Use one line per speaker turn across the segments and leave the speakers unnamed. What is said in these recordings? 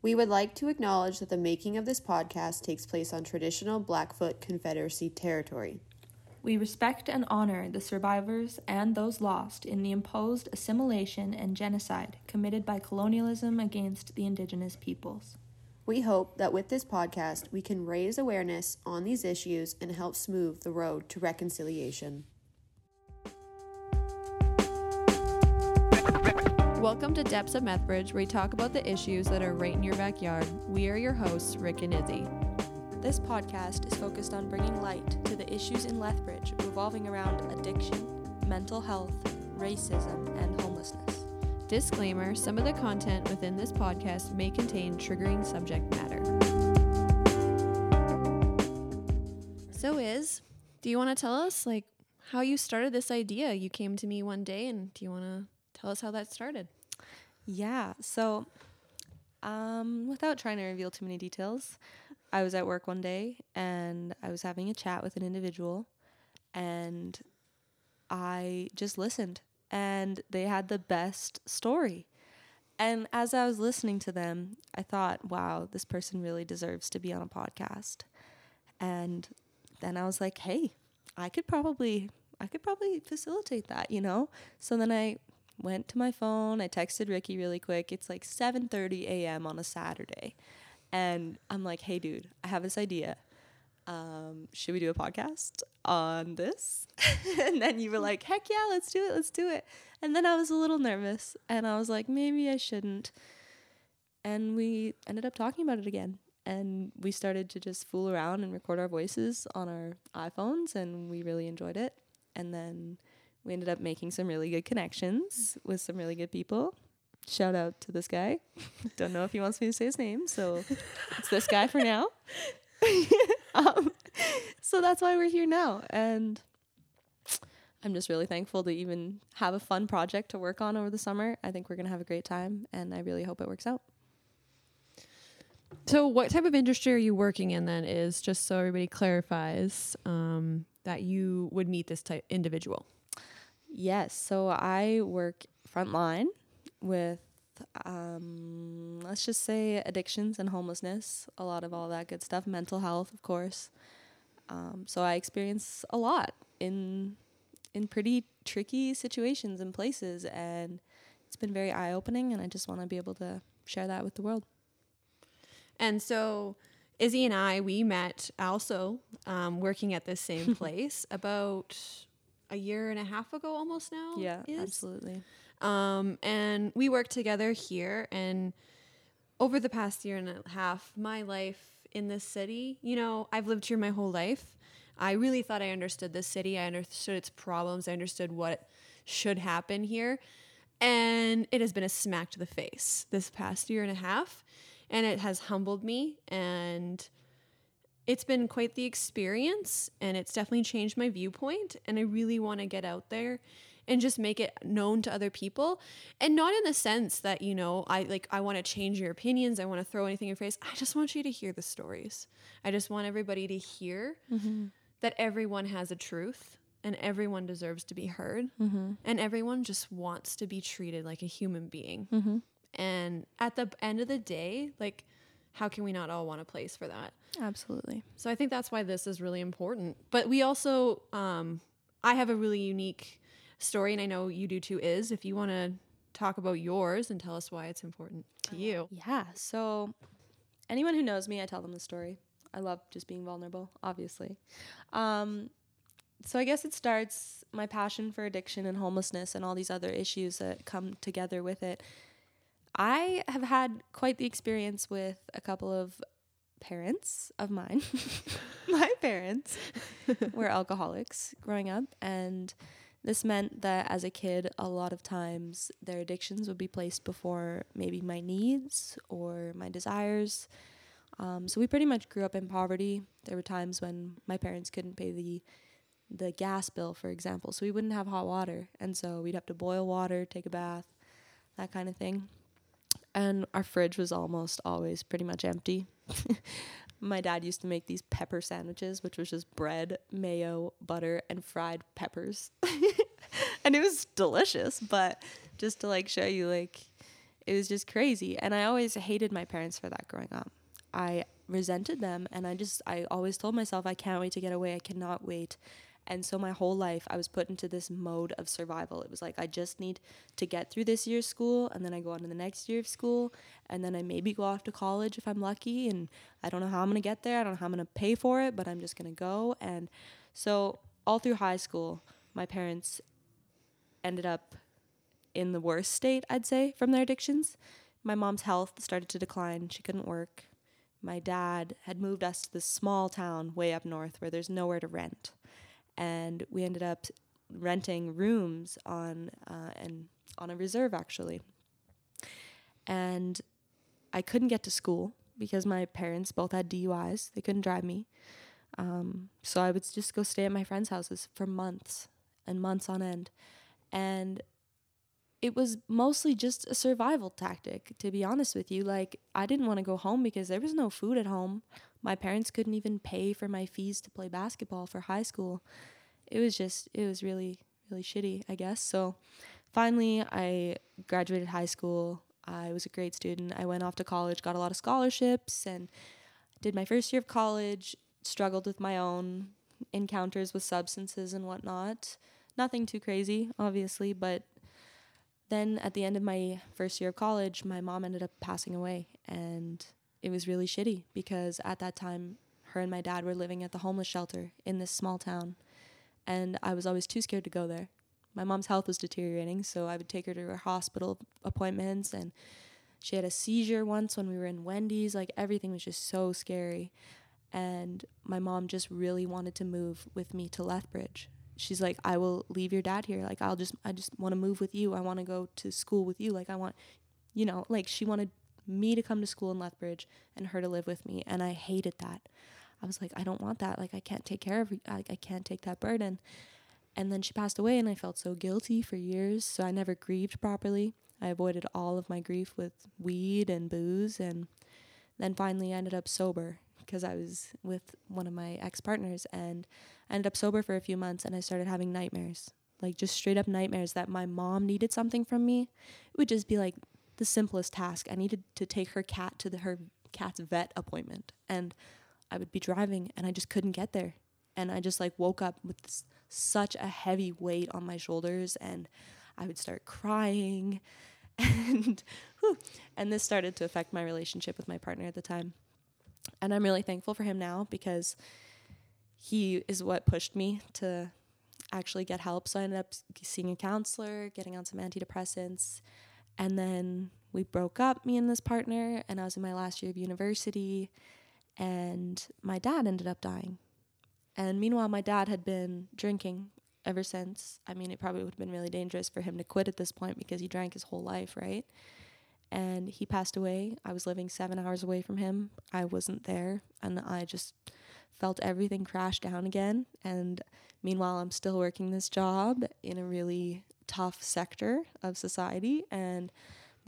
We would like to acknowledge that the making of this podcast takes place on traditional Blackfoot Confederacy territory.
We respect and honor the survivors and those lost in the imposed assimilation and genocide committed by colonialism against the Indigenous peoples.
We hope that with this podcast, we can raise awareness on these issues and help smooth the road to reconciliation. Welcome to Depths of Methbridge, where we talk about the issues that are right in your backyard. We are your hosts, Rik and Izzy.
This podcast is focused on bringing light to the issues in Lethbridge revolving around addiction, mental health, racism, and homelessness.
Disclaimer some of the content within this podcast may contain triggering subject matter. So, Iz, do you want to tell us like how you started this idea? You came to me one day, and do you want to tell us how that started?
Yeah. So, um, without trying to reveal too many details, I was at work one day and I was having a chat with an individual and I just listened and they had the best story. And as I was listening to them, I thought, wow, this person really deserves to be on a podcast. And then I was like, hey, I could probably I could probably facilitate that, you know? So then I went to my phone, I texted Ricky really quick. It's like 7:30 a.m. on a Saturday. And I'm like, hey, dude, I have this idea. Um, should we do a podcast on this? and then you were like, heck yeah, let's do it, let's do it. And then I was a little nervous and I was like, maybe I shouldn't. And we ended up talking about it again. And we started to just fool around and record our voices on our iPhones, and we really enjoyed it. And then we ended up making some really good connections with some really good people shout out to this guy. Don't know if he wants me to say his name, so it's this guy for now. um, so that's why we're here now, and I'm just really thankful to even have a fun project to work on over the summer. I think we're gonna have a great time, and I really hope it works out.
So, what type of industry are you working in then? Is just so everybody clarifies um, that you would meet this type individual.
Yes, so I work frontline with um, let's just say addictions and homelessness, a lot of all that good stuff, mental health, of course. Um, so I experience a lot in in pretty tricky situations and places, and it's been very eye opening. And I just want to be able to share that with the world.
And so, Izzy and I, we met also um, working at this same place about a year and a half ago, almost now.
Yeah, is. absolutely.
Um, and we worked together here. And over the past year and a half, my life in this city, you know, I've lived here my whole life. I really thought I understood this city. I understood its problems. I understood what should happen here. And it has been a smack to the face this past year and a half. And it has humbled me. And it's been quite the experience. And it's definitely changed my viewpoint. And I really want to get out there and just make it known to other people and not in the sense that you know i like i want to change your opinions i want to throw anything in your face i just want you to hear the stories i just want everybody to hear mm-hmm. that everyone has a truth and everyone deserves to be heard mm-hmm. and everyone just wants to be treated like a human being mm-hmm. and at the end of the day like how can we not all want a place for that
absolutely
so i think that's why this is really important but we also um, i have a really unique story, and I know you do too, Iz if you want to talk about yours and tell us why it's important to you.
Yeah. So, anyone who knows me, I tell them the story. I love just being vulnerable, obviously. Um, so, I guess it starts my passion for addiction and homelessness and all these other issues that come together with it. I have had quite the experience with a couple of parents of mine. my parents were alcoholics growing up, and this meant that as a kid, a lot of times their addictions would be placed before maybe my needs or my desires. Um, so we pretty much grew up in poverty. There were times when my parents couldn't pay the the gas bill, for example, so we wouldn't have hot water, and so we'd have to boil water, take a bath, that kind of thing. And our fridge was almost always pretty much empty. my dad used to make these pepper sandwiches, which was just bread, mayo, butter, and fried peppers. and it was delicious, but just to like show you like It was just crazy. And I always hated my parents for that growing up. I resented them and I just I always told myself I can't wait to get away. I cannot wait. And so my whole life I was put into this mode of survival. It was like I just need to get through this year's school and then I go on to the next year of school and then I maybe go off to college if I'm lucky and I don't know how I'm going to get there. I don't know how I'm going to pay for it, but I'm just going to go and so all through high school my parents ended up in the worst state, I'd say, from their addictions. My mom's health started to decline. She couldn't work. My dad had moved us to this small town way up north where there's nowhere to rent. And we ended up renting rooms on uh, and on a reserve actually. And I couldn't get to school because my parents both had DUIs. They couldn't drive me. Um, so I would just go stay at my friends' houses for months and months on end. And it was mostly just a survival tactic, to be honest with you. Like, I didn't want to go home because there was no food at home. My parents couldn't even pay for my fees to play basketball for high school. It was just, it was really, really shitty, I guess. So finally, I graduated high school. I was a great student. I went off to college, got a lot of scholarships, and did my first year of college. Struggled with my own encounters with substances and whatnot. Nothing too crazy, obviously, but then at the end of my first year of college, my mom ended up passing away. And it was really shitty because at that time, her and my dad were living at the homeless shelter in this small town. And I was always too scared to go there. My mom's health was deteriorating, so I would take her to her hospital appointments. And she had a seizure once when we were in Wendy's. Like everything was just so scary. And my mom just really wanted to move with me to Lethbridge she's like i will leave your dad here. Like i'll just i just want to move with you. I want to go to school with you. Like i want you know like she wanted me to come to school in lethbridge and her to live with me and i hated that. I was like i don't want that. Like i can't take care of I, I can't take that burden. And then she passed away and i felt so guilty for years. So i never grieved properly. I avoided all of my grief with weed and booze and then finally i ended up sober because i was with one of my ex-partners and I ended up sober for a few months and I started having nightmares. Like just straight up nightmares that my mom needed something from me. It would just be like the simplest task. I needed to take her cat to the, her cat's vet appointment and I would be driving and I just couldn't get there. And I just like woke up with this, such a heavy weight on my shoulders and I would start crying and and this started to affect my relationship with my partner at the time. And I'm really thankful for him now because he is what pushed me to actually get help. So I ended up seeing a counselor, getting on some antidepressants, and then we broke up, me and this partner, and I was in my last year of university, and my dad ended up dying. And meanwhile, my dad had been drinking ever since. I mean, it probably would have been really dangerous for him to quit at this point because he drank his whole life, right? And he passed away. I was living seven hours away from him. I wasn't there, and I just felt everything crash down again. And meanwhile, I'm still working this job in a really tough sector of society and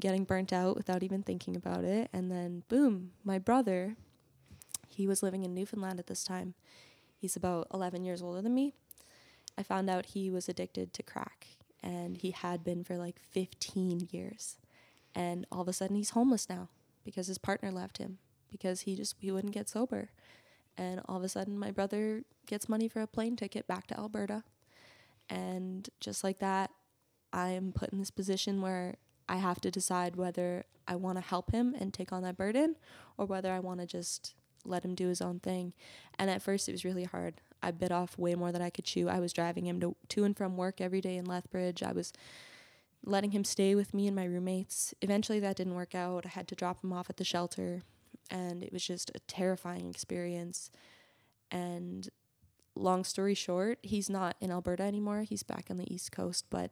getting burnt out without even thinking about it. And then, boom, my brother, he was living in Newfoundland at this time. He's about 11 years older than me. I found out he was addicted to crack and he had been for like 15 years. And all of a sudden, he's homeless now because his partner left him because he just he wouldn't get sober and all of a sudden my brother gets money for a plane ticket back to Alberta. And just like that, I am put in this position where I have to decide whether I want to help him and take on that burden or whether I want to just let him do his own thing. And at first it was really hard. I bit off way more than I could chew. I was driving him to to and from work every day in Lethbridge. I was letting him stay with me and my roommates. Eventually that didn't work out. I had to drop him off at the shelter and it was just a terrifying experience. And long story short, he's not in Alberta anymore. He's back on the East Coast, but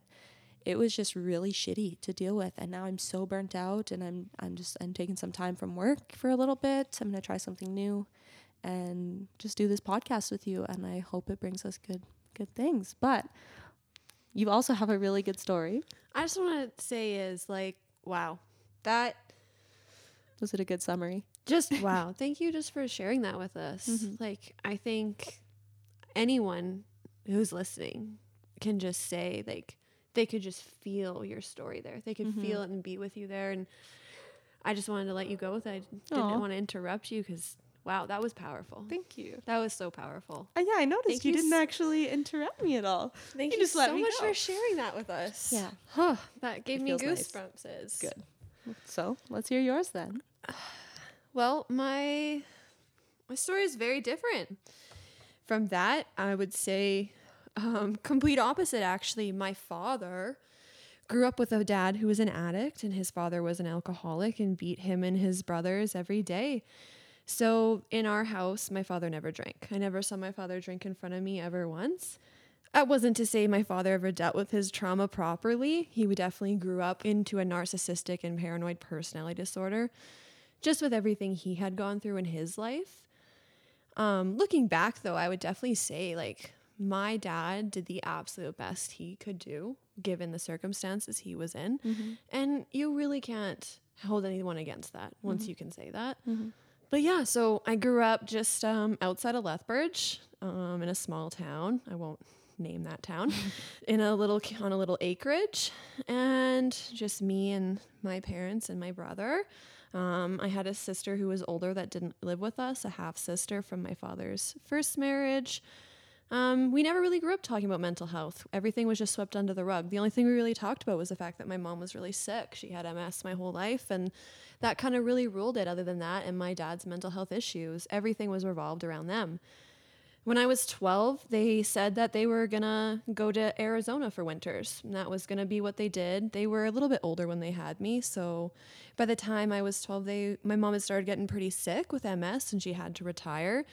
it was just really shitty to deal with and now I'm so burnt out and I'm I'm just I'm taking some time from work for a little bit. I'm going to try something new and just do this podcast with you and I hope it brings us good good things. But you also have a really good story.
I just want to say is like wow. That
was it a good summary?
Just wow. Thank you just for sharing that with us. Mm-hmm. Like I think anyone who's listening can just say like they could just feel your story there. They could
Mm-hmm.
feel it and be with you there. And I just wanted to let you go with it. I didn't
Aw.
want to interrupt you because wow, that was powerful.
Thank you.
That was so powerful.
Uh, yeah, I noticed you,
you
didn't
s-
actually interrupt me at all.
Thank
You
you,
just let
so much
go.
for sharing that with us.
Yeah.
Huh, that gave
It
me
feels nice.
goosebumps.
Good. So let's hear yours then.
Well, my my story is very different from that. I would say um, complete opposite. Actually, my father grew up with a dad who was an addict, and his father was an alcoholic and beat him and his brothers every day. So in our house, my father never drank. I never saw my father drink in front of me ever once. That wasn't to say my father ever dealt with his trauma properly. He definitely grew up into a narcissistic and paranoid personality disorder, just with everything he had gone through in his life. Um, looking back, though, I would definitely say like my dad did the absolute best he could do given the circumstances he was in, mm-hmm. and you really can't hold anyone against that once mm-hmm. you can say that. Mm-hmm. But yeah, so I grew up just um, outside of Lethbridge, um, in a small town. I won't name that town, in a little on a little acreage, and just me and my parents and my brother. Um, I had a sister who was older that didn't live with us, a half sister from my father's first marriage. Um, we never really grew up talking about mental health. Everything was just swept under the rug. The only thing we really talked about was the fact that my mom was really sick. She had MS my whole life, and that kind of really ruled it. Other than that, and my dad's mental health issues, everything was revolved around them. When I was 12, they said that they were gonna go to Arizona for winters. And that was gonna be what they did. They were a little bit older when they had me, so by the time I was 12, they my mom had started getting pretty sick with MS, and she had to retire.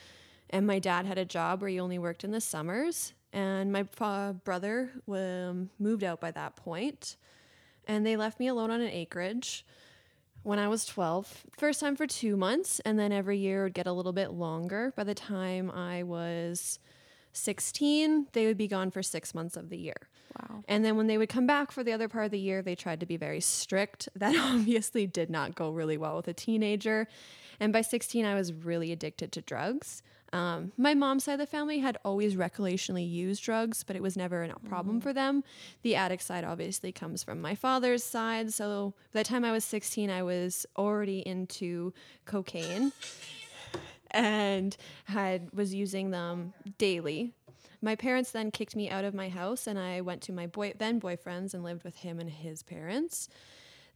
And my dad had a job where he only worked in the summers. And my brother um, moved out by that point, and they left me alone on an acreage when I was 12. First time for two months, and then every year would get a little bit longer. By the time I was 16, they would be gone for six months of the year.
Wow.
And then when they would come back for the other part of the year, they tried to be very strict. That obviously did not go really well with a teenager. And by 16, I was really addicted to drugs. Um, my mom's side of the family had always recreationally used drugs, but it was never a problem for them. The addict side obviously comes from my father's side. So by the time I was 16, I was already into cocaine and had was using them daily. My parents then kicked me out of my house and I went to my boy then boyfriend's and lived with him and his parents.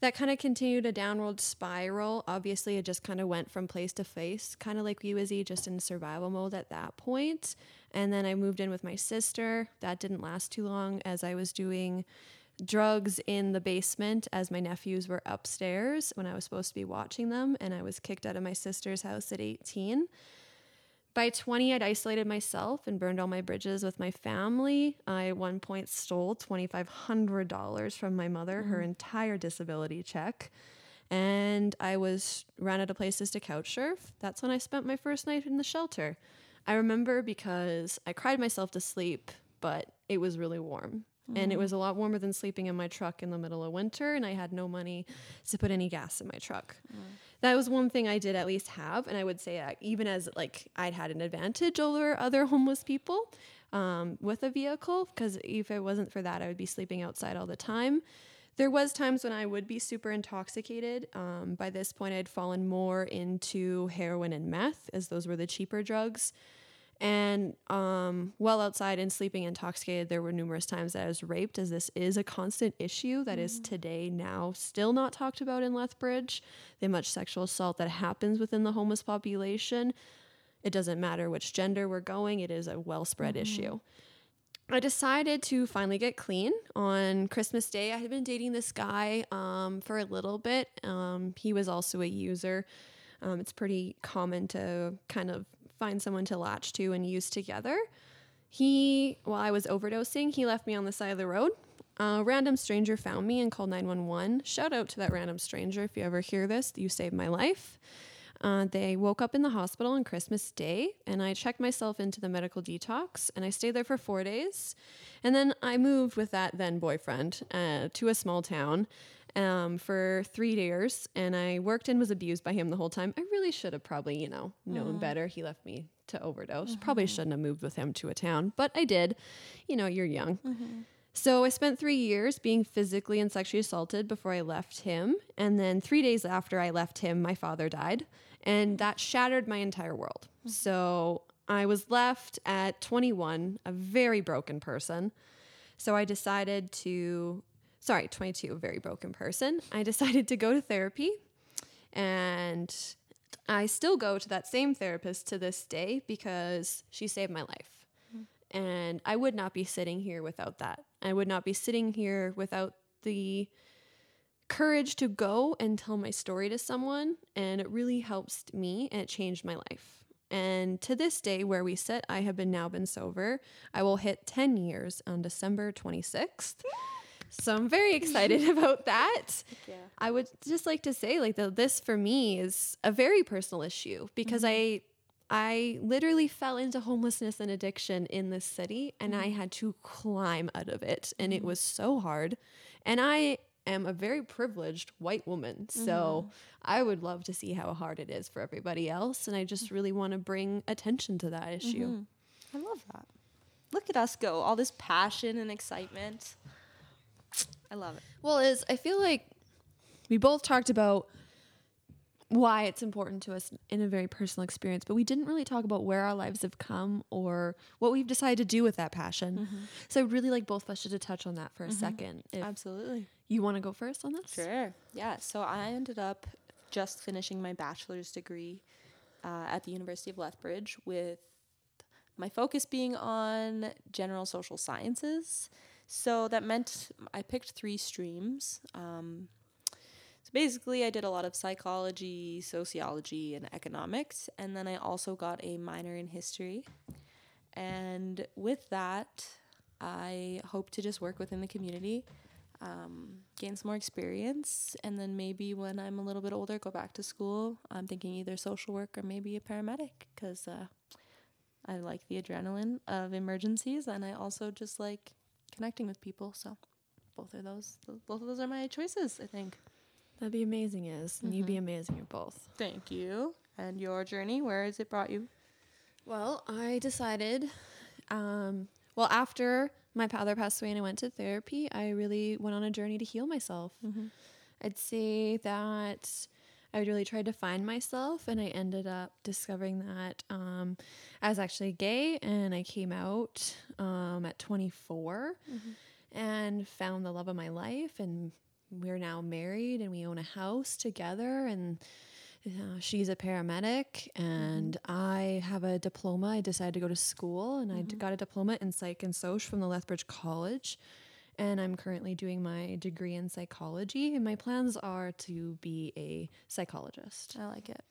That kind of continued a downward spiral. Obviously, it just kind of went from place to place, kind of like you, Izzy, just in survival mode at that point. And then I moved in with my sister. That didn't last too long as I was doing drugs in the basement as my nephews were upstairs when I was supposed to be watching them. And I was kicked out of my sister's house at 18. By 20, I'd isolated myself and burned all my bridges with my family. I at one point stole $2,500 from my mother, her mm. entire disability check. And I was ran out of places to couch surf. That's when I spent my first night in the shelter. I remember because I cried myself to sleep, but it was really warm. And it was a lot warmer than sleeping in my truck in the middle of winter, and I had no money to put any gas in my truck. That was one thing I did at least have, and I would say uh, even as like I'd had an advantage over other homeless people um, with a vehicle, because if it wasn't for that, I would be sleeping outside all the time. There was times when I would be super intoxicated. Um, by this point, I'd fallen more into heroin and meth, as those were the cheaper drugs. And um, while outside and sleeping intoxicated, there were numerous times that I was raped, as this is a constant issue that is today now still not talked about in Lethbridge. The much sexual assault that happens within the homeless population. It doesn't matter which gender we're going, it is a well spread issue. I decided to finally get clean on Christmas Day. I had been dating this guy um, for a little bit. Um, he was also a user. Um, it's pretty common to kind of find someone to latch to and use together. He, while I was overdosing, he left me on the side of the road. A random stranger found me and called 911. Shout out to that random stranger if you ever hear this. You saved my life. Uh, they woke up in the hospital on Christmas Day, and I checked myself into the medical detox, and I stayed there for four days. And then I moved with that then boyfriend uh, to a small town um, for three years, and I worked and was abused by him the whole time. I really should have probably, you know, known better. He left me to overdose. Uh-huh. Probably shouldn't have moved with him to a town, but I did. You know, you're young. Mm-hmm. So I spent three years being physically and sexually assaulted before I left him. And then three days after I left him, my father died. And that shattered my entire world. Mm-hmm. So I was left at 21, a very broken person. So I decided to, sorry, 22, a very broken person. I decided to go to therapy. And I still go to that same therapist to this day because she saved my life. And I would not be sitting here without that. I would not be sitting here without the courage to go and tell my story to someone. And it really helps me and it changed my life. And to this day, where we sit, I have been now been sober. I will hit 10 years on December 26th. So I'm very excited about that.
Yeah.
I would just like to say like that this for me is a very personal issue because mm-hmm. I I literally fell into homelessness and addiction in this city and I mm-hmm. had to climb out of it and it mm-hmm. was so hard. And I am a very privileged white woman. So I would love to see how hard it is for everybody else and I just really want to bring attention to that issue.
I love that. Look at us go. All this passion and excitement. I love it.
Well, Iz I feel like we both talked about why it's important to us in a very personal experience, but we didn't really talk about where our lives have come or what we've decided to do with that passion. So I'd really like both of us to touch on that for a second. If
Absolutely.
you want to go first on this?
Sure. Yeah. So I ended up just finishing my bachelor's degree uh, at the University of Lethbridge with my focus being on general social sciences. So that meant I picked three streams. Um, so basically, I did a lot of psychology, sociology, and economics. And then I also got a minor in history. And with that, I hope to just work within the community um, gain some more experience, and then maybe when I'm a little bit older, go back to school. I'm thinking either social work or maybe a paramedic because uh, I like the adrenaline of emergencies, and I also just like connecting with people. So both of those, both of those are my choices. I think.
That'd be amazing, Iz and you'd be amazing at both.
Thank you. And your journey, where has it brought you?
Well, I decided, um, well, after my father passed away and I went to therapy, I really went on a journey to heal myself. I'd say that I really tried to find myself, and I ended up discovering that um, I was actually gay, and I came out um, at 24 and found the love of my life, and we're now married, and we own a house together, and uh, she's a paramedic and I have a diploma. I decided to go to school and I d- got a diploma in psych and soc from the Lethbridge College. And I'm currently doing my degree in psychology. And my plans are to be a psychologist.
I like it.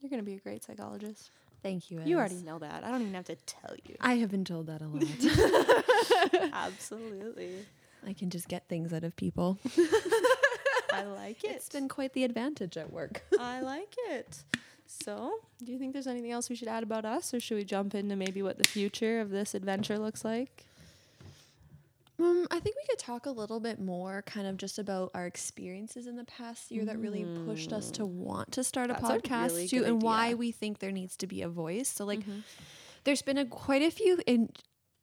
You're gonna be a great psychologist.
Thank you.
You already know that. I don't even have to tell you.
I have been told that a lot.
Absolutely.
I can just get things out of people.
I like it.
It's been quite the advantage at work.
I like it. So, do you think there's anything else we should add about us, or should we jump into maybe what the future of this adventure looks like?
Um, I think we could talk a little bit more kind of just about our experiences in the past year that really pushed us to want to start a
That's a
podcast
really
too and why we think there needs to be a voice. So like there's been a quite a few in,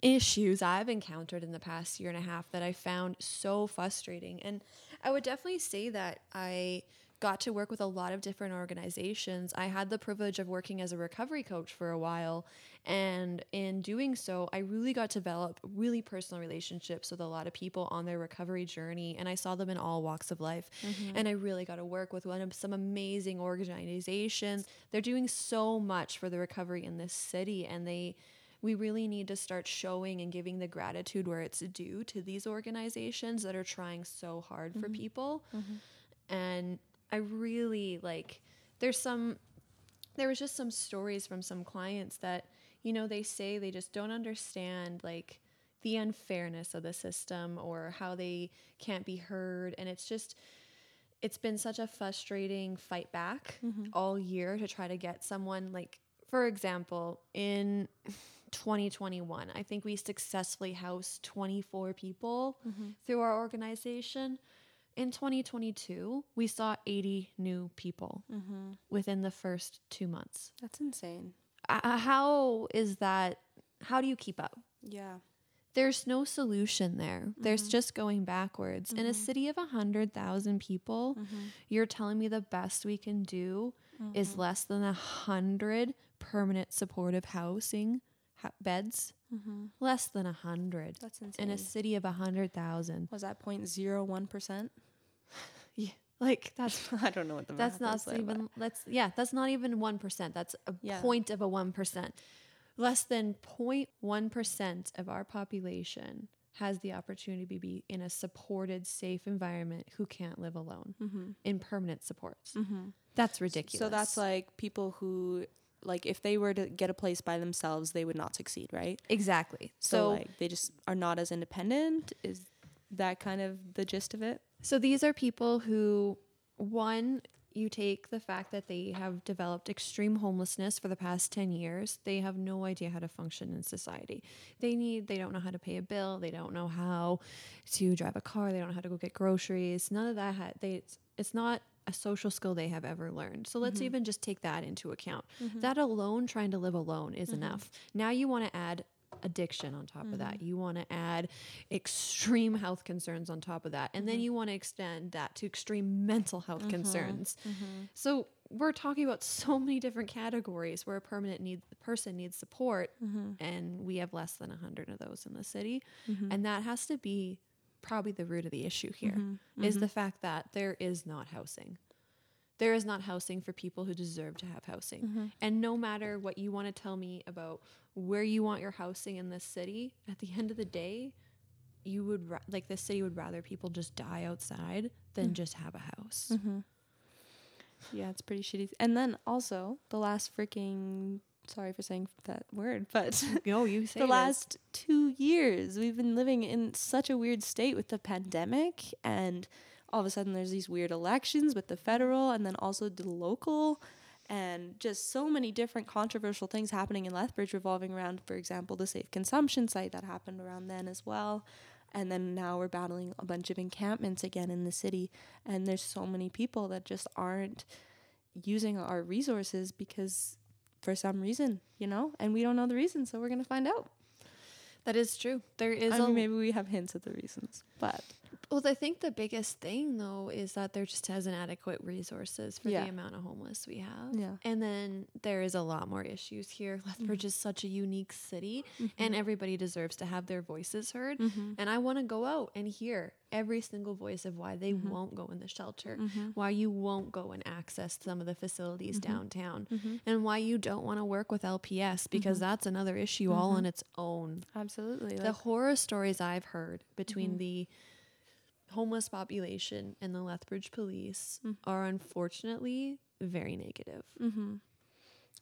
issues I've encountered in the past year and a half that I found so frustrating. And I would definitely say that I got to work with a lot of different organizations. I had the privilege of working as a recovery coach for a while. And in doing so, I really got to develop really personal relationships with a lot of people on their recovery journey. And I saw them in all walks of life. Mm-hmm. And I really got to work with one of some amazing organizations. They're doing so much for the recovery in this city. And they, we really need to start showing and giving the gratitude where it's due to these organizations that are trying so hard for mm-hmm. people. Mm-hmm. And I really like, there's some, there was just some stories from some clients that, you know, they say they just don't understand like the unfairness of the system or how they can't be heard. And it's just, it's been such a frustrating fight back mm-hmm. all year to try to get someone like for example in 2021 i think we successfully housed 24 people mm-hmm. through our organization in 2022 we saw 80 new people within the first two months
That's insane.
uh, how is that how do you keep up
Yeah.
there's no solution there. There's
Mhm.
just going backwards. In a
Mhm.
city of 100,000 people,
Mm-hmm.
you're telling me the best we can do is less than a hundred permanent supportive housing ha- beds.
Mm-hmm.
Less than a hundred
That's insane.
in a city of a hundred thousand.
was that 0.01 percent?
Like that's
I don't know what the
that's not
there,
even let's yeah that's not even one percent. That's a
Yeah.
point of a one percent. Less than 0.1 percent of our population has the opportunity to be in a supported, safe environment who can't live alone
Mhm.
in permanent supports.
Mm-hmm.
That's ridiculous.
So that's like people who like if they were to get a place by themselves, they would not succeed, right?
exactly.
So,
So
like they just are not as independent. Is that kind of the gist of it?
So these are people who, one, you take the fact that they have developed extreme homelessness for the past 10 years. They have no idea how to function in society. They need, they don't know how to pay a bill. They don't know how to drive a car. They don't know how to go get groceries. None of that, ha- they, it's, it's not a social skill they have ever learned. So let's mm-hmm. even just take that into account. Mm-hmm. That alone, trying to live alone, is mm-hmm. enough. Now you want to add addiction on top of that. You want to add extreme health concerns on top of that. And then you want to extend that to extreme mental health concerns. So we're talking about so many different categories where a permanent need person needs support and we have less than 100 of those in the city. And that has to be probably the root of the issue here mm-hmm. is the mm-hmm. fact that there is not housing. There is not housing for people who deserve to have housing. Mm-hmm. And no matter what you want to tell me about where you want your housing in this city, at the end of the day, you would ra- like the city would rather people just die outside than mm. just have a house.
Yeah, it's pretty shitty. And then also the last freaking sorry for saying that word, but
No, you say
the last two years we've been living in such a weird state with the pandemic and all of a sudden there's these weird elections with the federal and then also the local and just so many different controversial things happening in Lethbridge revolving around, for example, the safe consumption site that happened around then as well. And then now we're battling a bunch of encampments again in the city. And there's so many people that just aren't using our resources because for some reason, you know, and we don't know the reason. So we're to find out.
That is true. There is
I mean, maybe we have hints of the reasons, but
well. I think the biggest thing though is that there just hasn't adequate resources for
Yeah.
the amount of homeless we have.
Yeah.
and then there is a lot more issues here. Lethbridge is mm-hmm. such a unique city, mm-hmm. and everybody deserves to have their voices heard. Mm-hmm. And I want to go out and hear every single voice of why they won't go in the shelter, why you won't go and access some of the facilities downtown, and why you don't want to work with LPS because that's another issue all on its own.
absolutely.
The horror stories I've heard between the homeless population and the Lethbridge police are unfortunately very negative.
mm-hmm.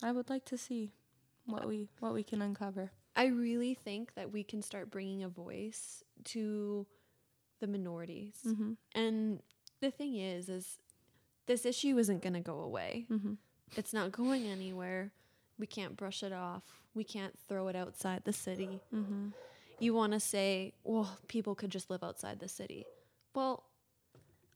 I would like to see what we what we can uncover.
I really think that we can start bringing a voice to the minorities.
Mm-hmm.
And the thing is is this issue isn't going to go away.
Mm-hmm.
It's not going anywhere. We can't brush it off. We can't throw it outside the city.
Mm-hmm.
You want to say, well, people could just live outside the city. Well,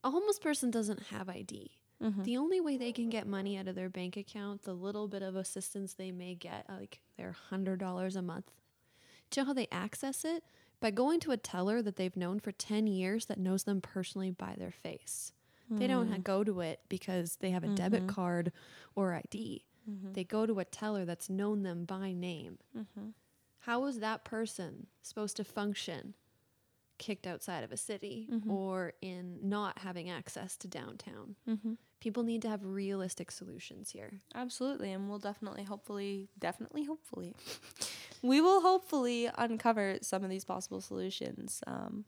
a homeless person doesn't have ID.
Mm-hmm.
The only way they can get money out of their bank account, the little bit of assistance they may get, uh, like their $100 a month, do you know how they access it? By going to a teller that they've known for 10 years that knows them personally by their face. They don't hmm. go to it because they have a debit mm-hmm. card or ID. Mm-hmm. They go to a teller that's known them by name. Mm-hmm. How is that person supposed to function kicked outside of a city or in not having access to downtown?
Mm-hmm.
People need to have realistic solutions here.
Absolutely, and we'll definitely, hopefully, definitely, hopefully, we will hopefully uncover some of these possible solutions. Um,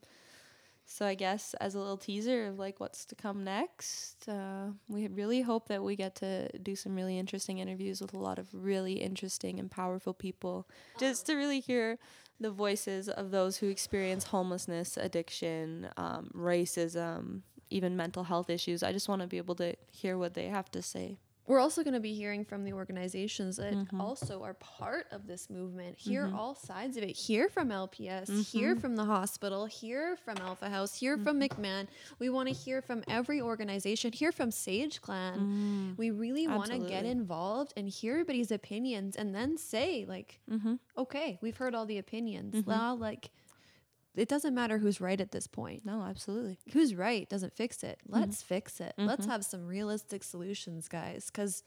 so I guess as a little teaser of like what's to come next, uh, we really hope that we get to do some really interesting interviews with a lot of really interesting and powerful people, just to really hear the voices of those who experience homelessness, addiction, um, racism, even mental health issues. I just want to be able to hear what they have to say.
We're also going to be hearing from the organizations that
Mm-hmm.
also are part of this movement. Hear all sides of it. Hear from LPS, hear
Mm-hmm.
from the hospital, hear from Alpha House, hear from McMahon. We want to hear from every organization, hear from Sage Clan. We really want to get
Mm.
Involved and hear everybody's opinions and then say, like,
Mm-hmm.
okay, we've heard all the opinions. Now, like, it doesn't matter who's right at this point.
No, absolutely.
Who's right doesn't fix it.
Mm-hmm.
Let's fix it. Let's have some realistic solutions, guys, cuz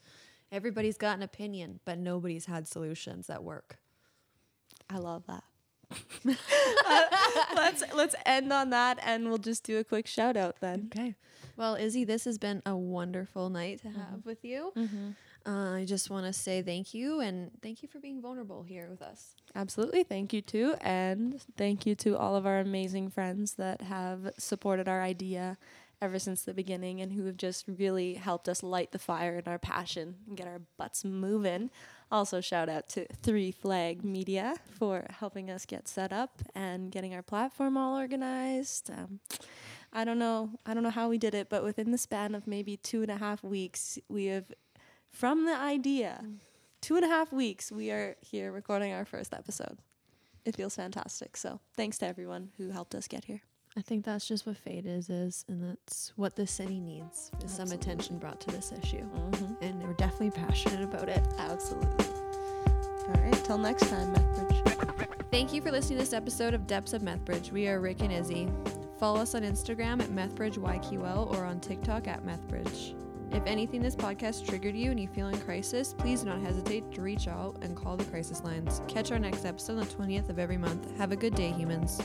everybody's got an opinion, but nobody's had solutions that work.
I love that. Uh, let's let's end on that and we'll just do a quick shout out then.
Okay. Well, Izzy, this has been a wonderful night to
Mm-hmm.
have with you. Uh, I just want to say thank you and thank you for being vulnerable here with us.
Absolutely. Thank you too. And thank you to all of our amazing friends that have supported our idea ever since the beginning and who have just really helped us light the fire in our passion and get our butts moving. Also, shout out to Three Flag Media for helping us get set up and getting our platform all organized. Um, I don't know. I don't know how we did it, but within the span of maybe two and a half weeks, we have, from the idea, two and a half weeks, we are here recording our first episode. It feels fantastic. So thanks to everyone who helped us get here.
I think that's just what fate is, is, and that's what the city needs is some attention brought to this issue.
Mm-hmm.
And we're definitely passionate about it.
Absolutely. All right. Till next time, Methbridge.
Thank you for listening to this episode of Depths of Methbridge. We are Rik and Izzy. Follow us on Instagram at MethbridgeYQL or on TikTok at Methbridge. If anything this podcast triggered you and you feel in crisis, please do not hesitate to reach out and call the crisis lines. Catch our next episode on the 20th of every month. Have a good day, humans.